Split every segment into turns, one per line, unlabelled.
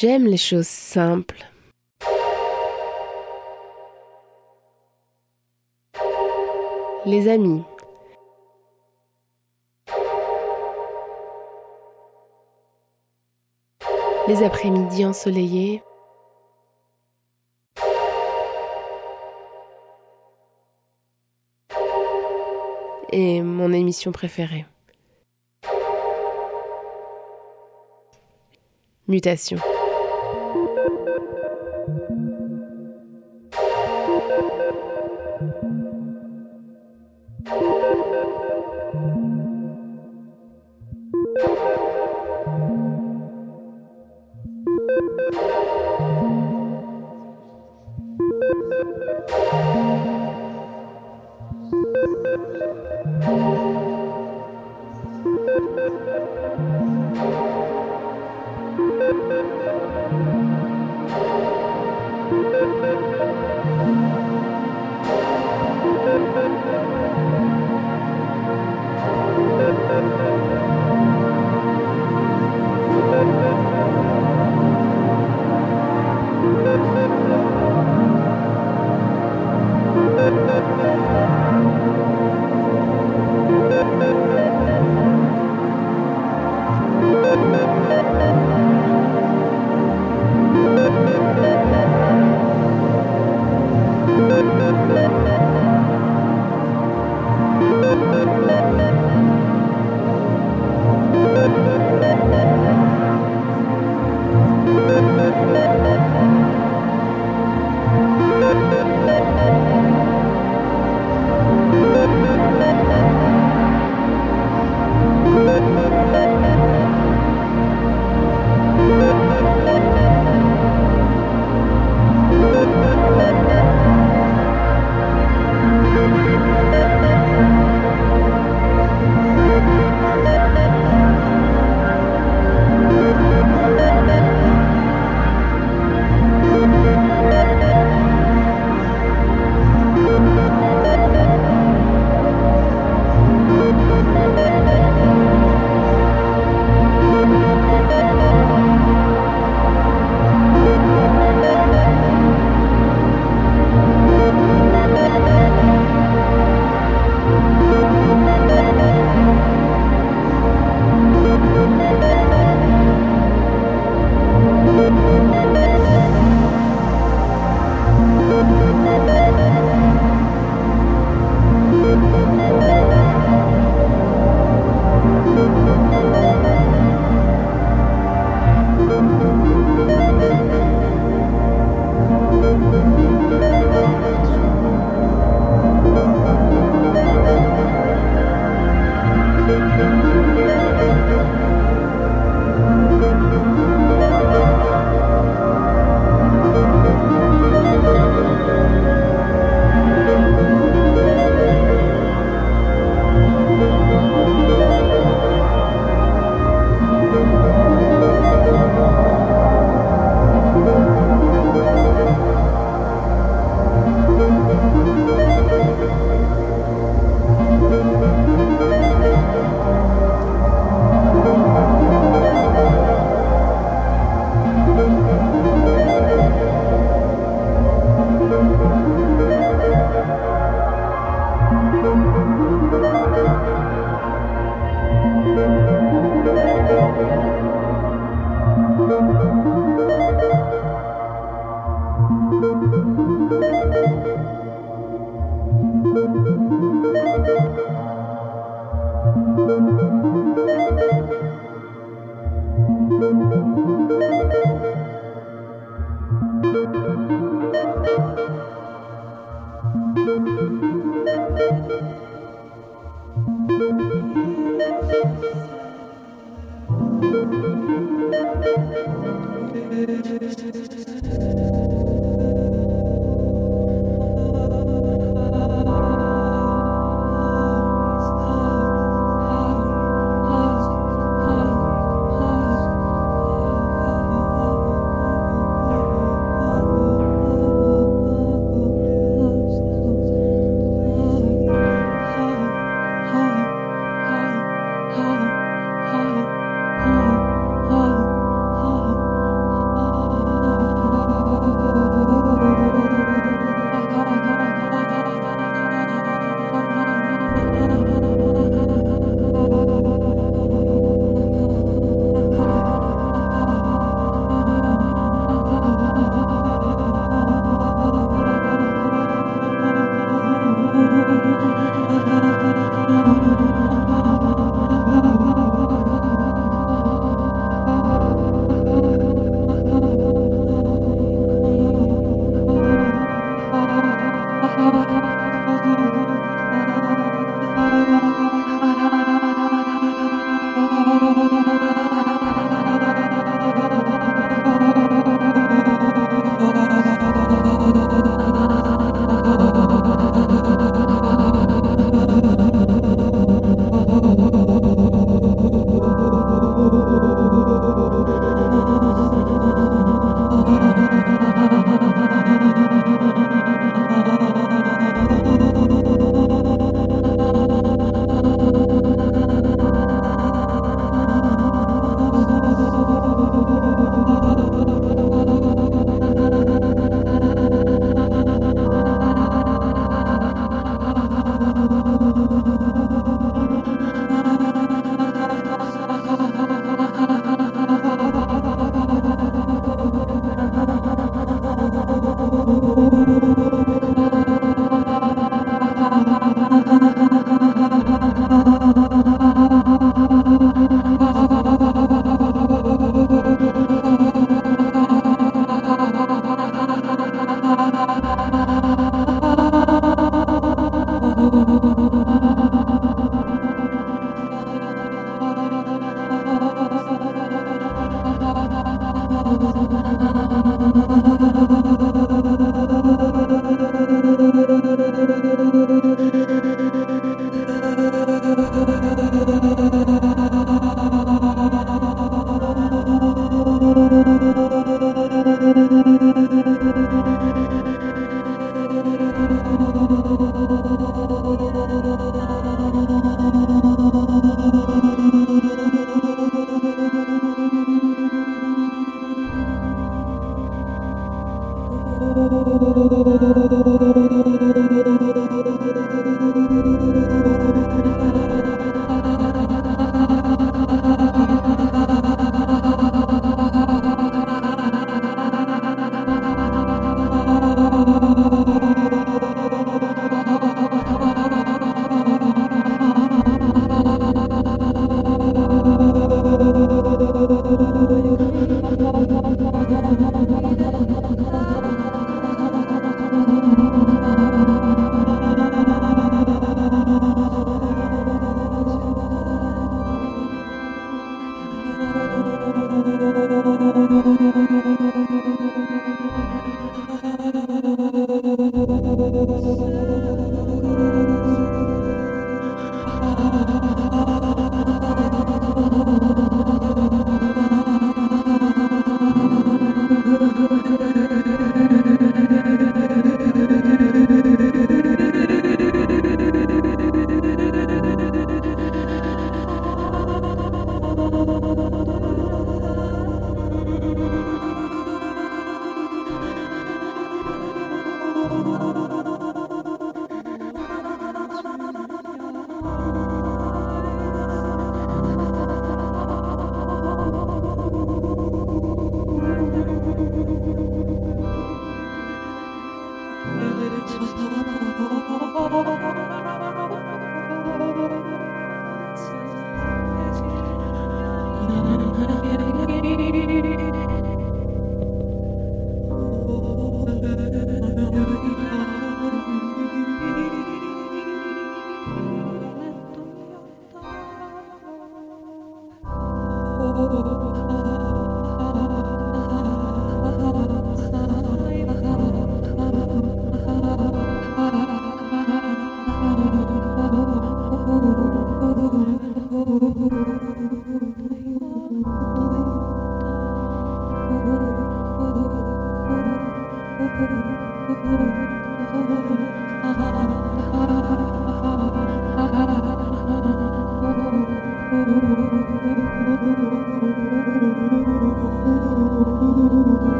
J'aime les choses simples. Les amis. Les après-midi ensoleillés. Et mon émission préférée. Mutation.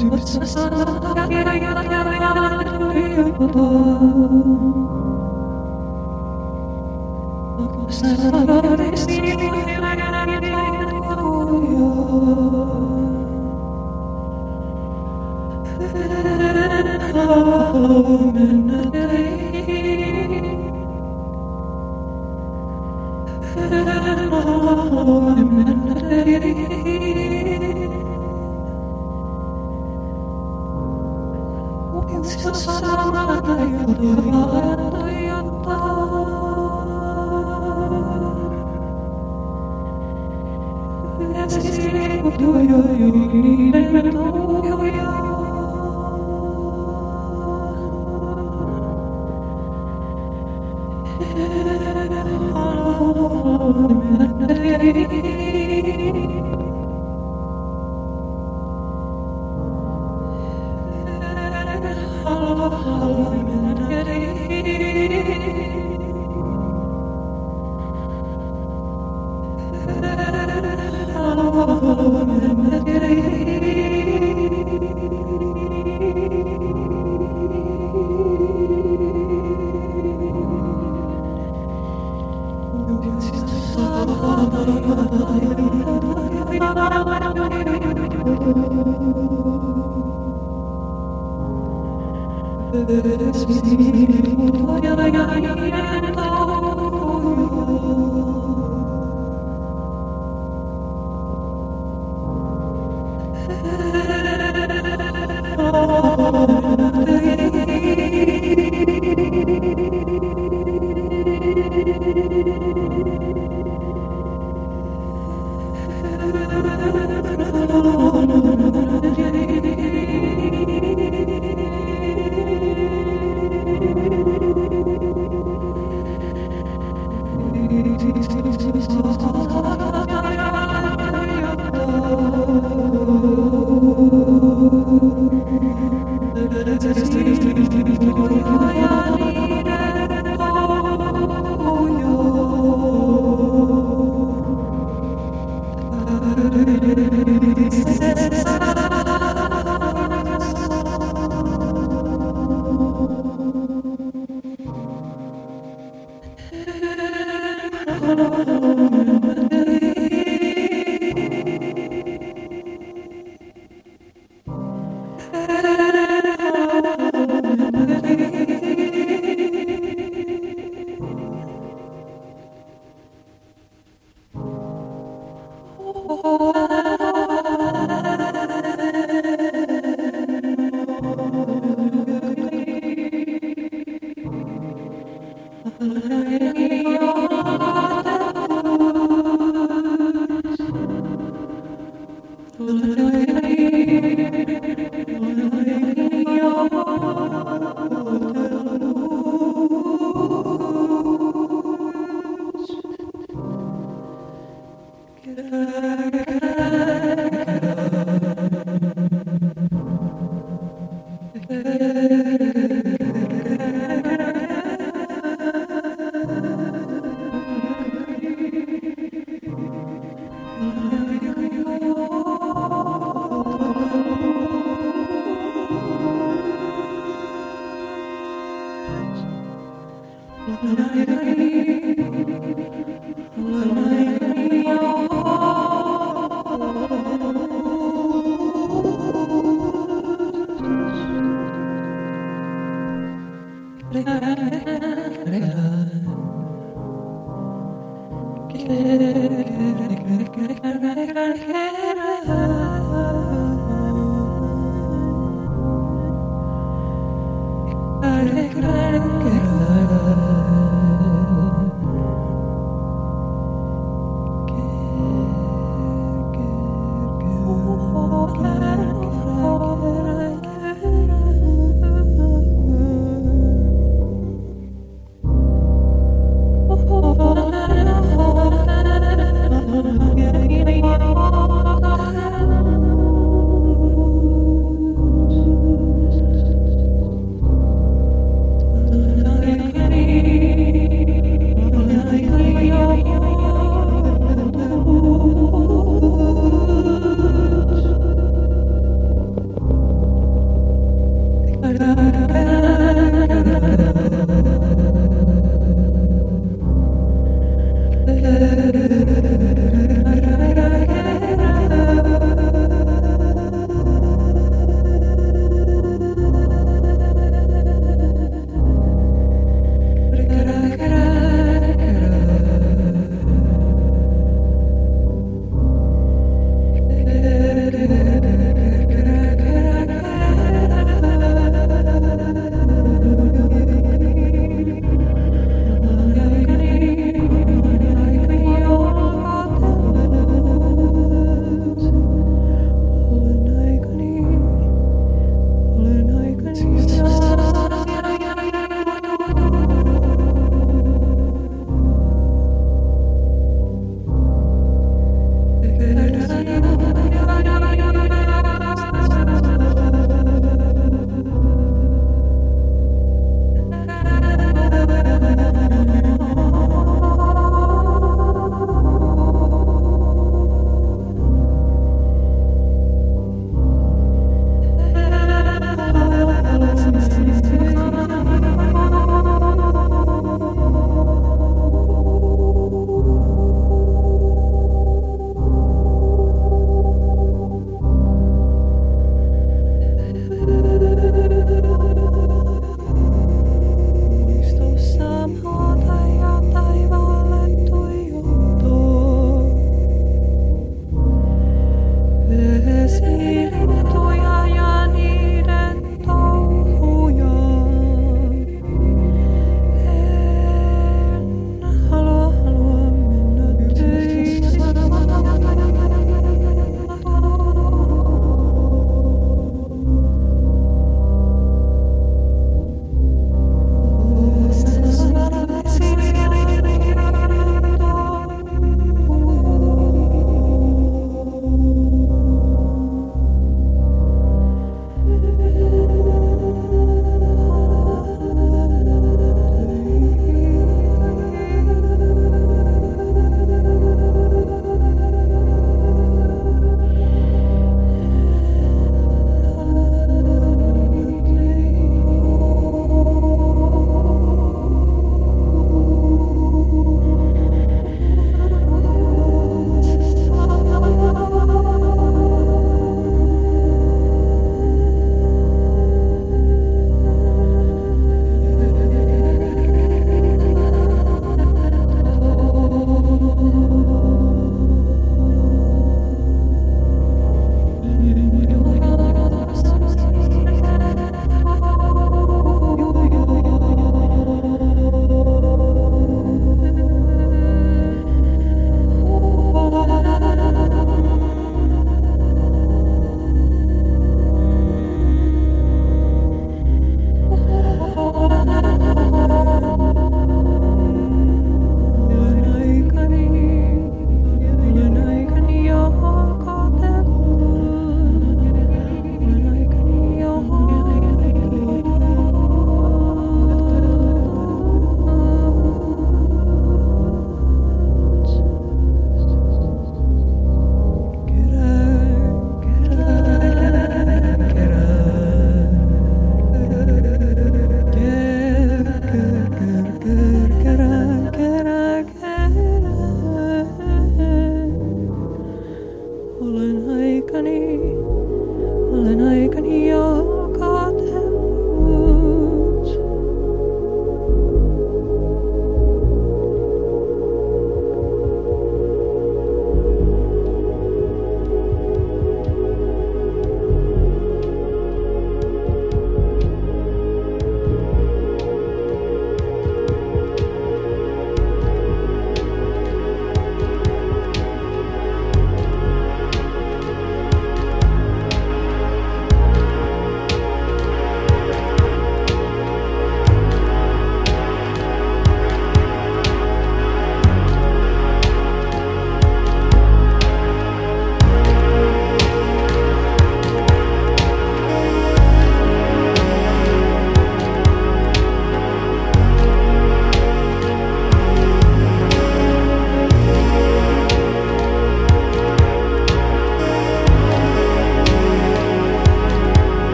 to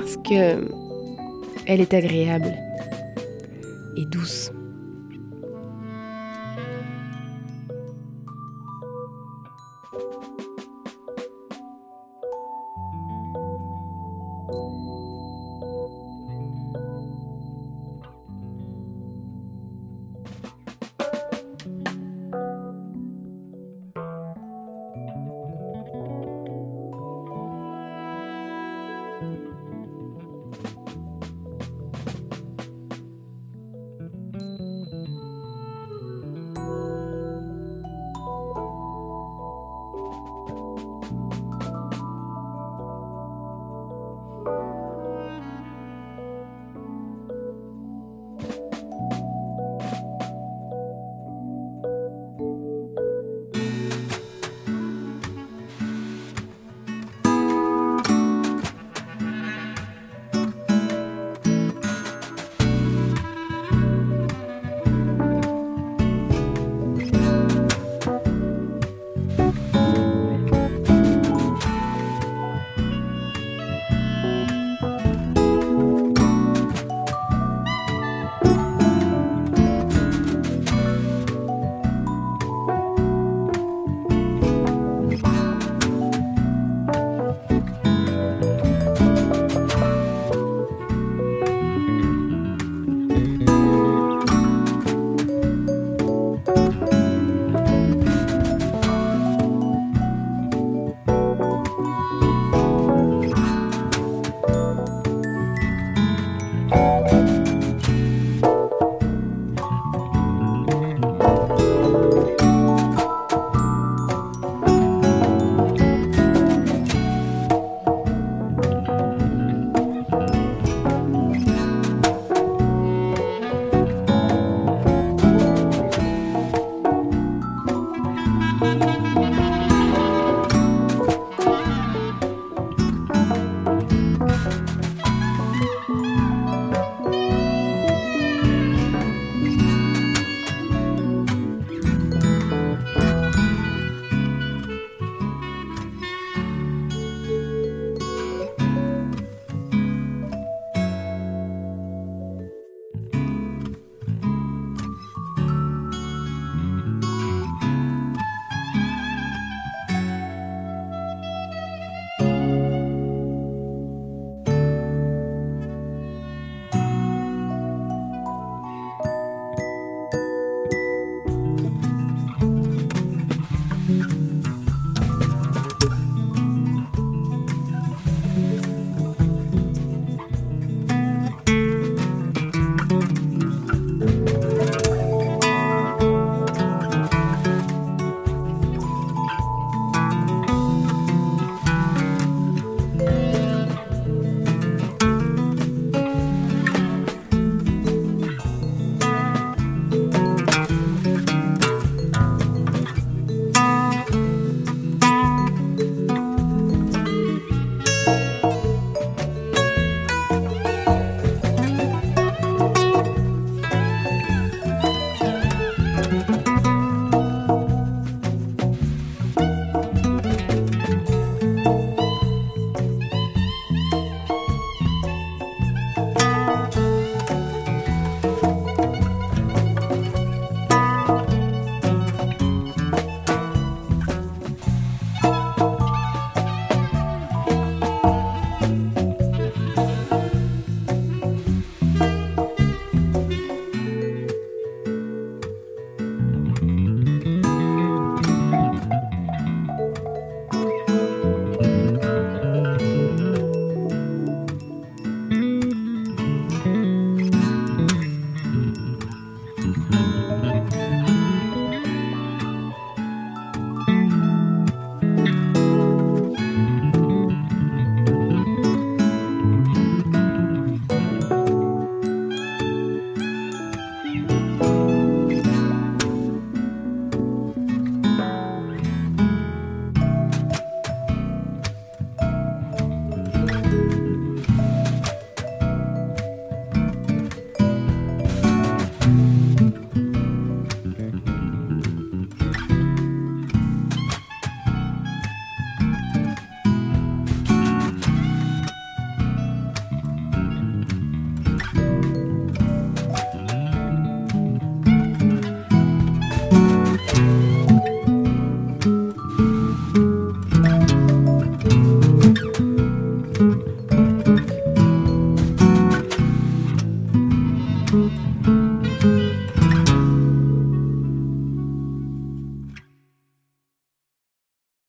Parce que elle est agréable et douce.